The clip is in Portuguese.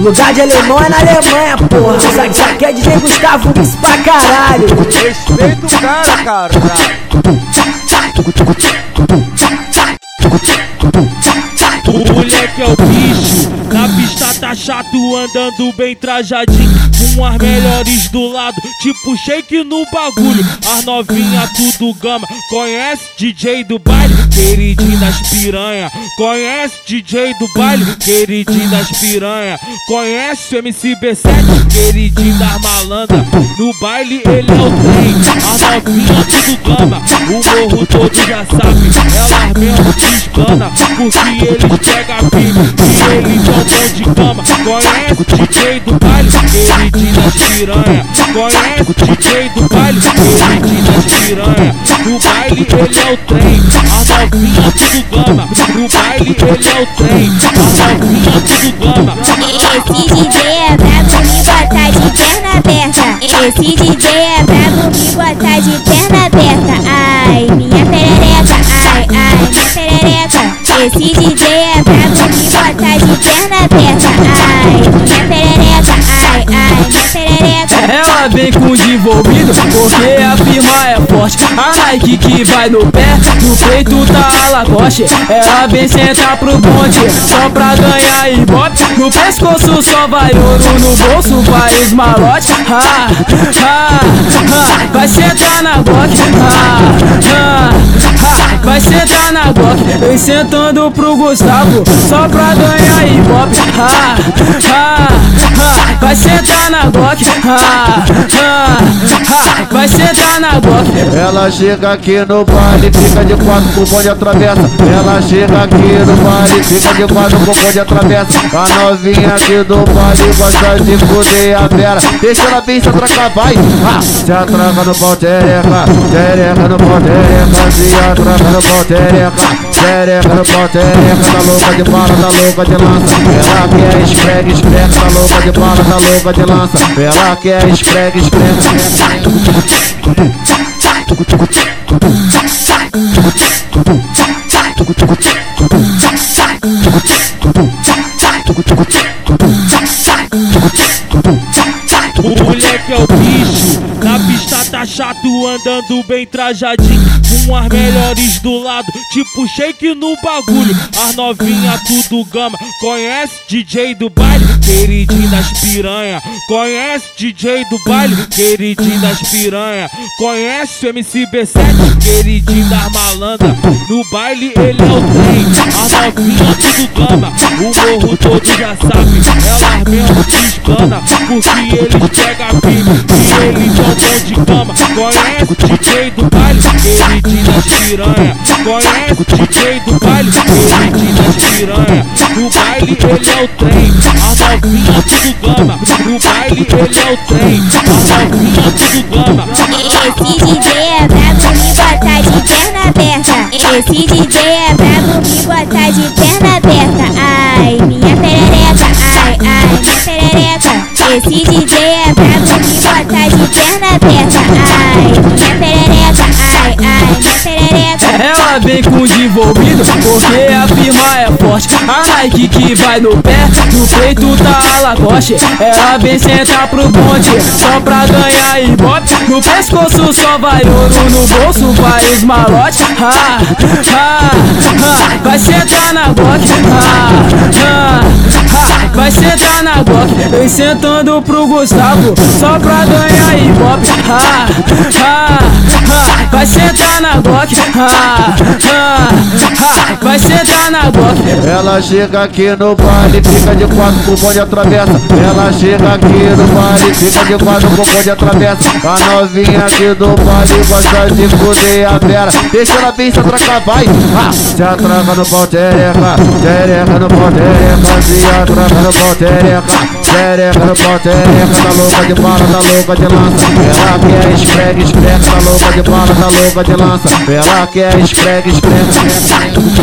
Lugar de alemão é na Alemanha, porra. Isso aqui é DJ Gustavo Mix pra caralho. Respeita o cara, cara. O moleque é o bicho, na pista tá chato, andando bem trajadinho. Com as melhores do lado, tipo shake no bagulho. As novinha tudo gama, conhece DJ do baile, queridinho das piranha. Conhece DJ do baile, queridinho das piranha. Conhece o MC B7, queridinho das malandra. No baile ele é o trem, as novinha tudo gama. O morro todo já sabe, elas mesmo se espana, porque eles pegam pico e eles são bom de cama. Conhece DJ do baile, queridinho das piranha. Conhece DJ do baile, queridinho das piranha. No baile ele é o trem, as novinha tudo gama. No baile ele é o trem, as novinha tudo gama. Esse DJ é brabo, me bota de perna aberta. Esse DJ é brabo, me bota de perna aberta. Ai, minha perereca, ai, ai, minha perereca. Esse DJ é brabo, me bota de perna aberta. Ai, Ela vem com desenvolvido, porque a firma é forte. A Nike que vai no pé, no peito tá a Lacoste. Ela vem sentar pro bonde, só pra ganhar ibope. No pescoço só vai ouro, no bolso vai os malotes. Ah, ah, ah, vai sentar na Glock. Ah, ah, vai sentar na Glock. Vem sentando pro Gustavo, só pra ganhar ibope. Ah, ah, vai sentar na ah, vai sentar na Glock. Ela chega aqui no baile, fica de quatro com o bonde atravessa. Ela chega aqui no baile, fica de quatro com o bonde atravessa. A novinha aqui do baile gosta de fuder a vera. Deixa ela bem se atracar, vai. Se atraca no pau, tereca, tereca no pau, tereca. Se atraca no pau, tereca, tereca no pau, tereca. Tá louca de bala, tá louca de lança. Ela quer esfrega, esfrega, tá louca de bala, tá louca de lança. Ela quer esfrega, esfrega. O moleque é o bicho, na pista tá chato, andando bem trajadinho. Com as melhores do lado, tipo shake no bagulho. As novinha tudo gama, conhece DJ do baile, queridinho das piranha. Conhece DJ do baile, queridinho das piranha. Conhece o MC B7, queridinho das malandra. No baile ele é o trem, as novinha tudo gama. O morro todo já sabe, elas mesmo se espana, porque eles pegam pico e eles são bom de cama. Conhece DJ do baile, queridinho das piranha. Conhece DJ do baile, queridinho das piranha. No baile ele é o trem, Esse DJ é brabo, me bota de perna aberta. Esse DJ é brabo, me bota de perna aberta. Ai, minha perereca, ai, ai, minha perereca. Esse DJ é brabo, me bota de perna aberta. Ai, minha perereca, ai, ai, minha perereca. Ela vem com desenvolvido, porque a firma é forte. A que vai no pé, no peito tá a Lacoste. Ela vem sentar pro bonde, só pra ganhar ibope. No pescoço só vai ouro, no bolso vai malotes. Ah, ah, vai sentar na Glock. Ah, ah, vai sentar na Glock. Vem sentando pro Gustavo, só pra ganhar ibope. Ah, ah, vai sentar na ah, vai sentar na Glock. Ela chega aqui no baile, fica de quatro com o bonde atravessa. Ela chega aqui no baile, fica de quatro com o bonde atravessa. A novinha aqui do baile gosta de fuder a vera. Deixa ela bem se atracar, vai. Se atraca no pau, tereca, tereca no pau, tereca piranha no pau tereca Tereca no pau tereca Tá louca de bala, tá louca de lança. Ela quer é esfrega, esfrega Tá louca de bala, tá louca de lança. Ela quer é esfrega, esfrega Tucu,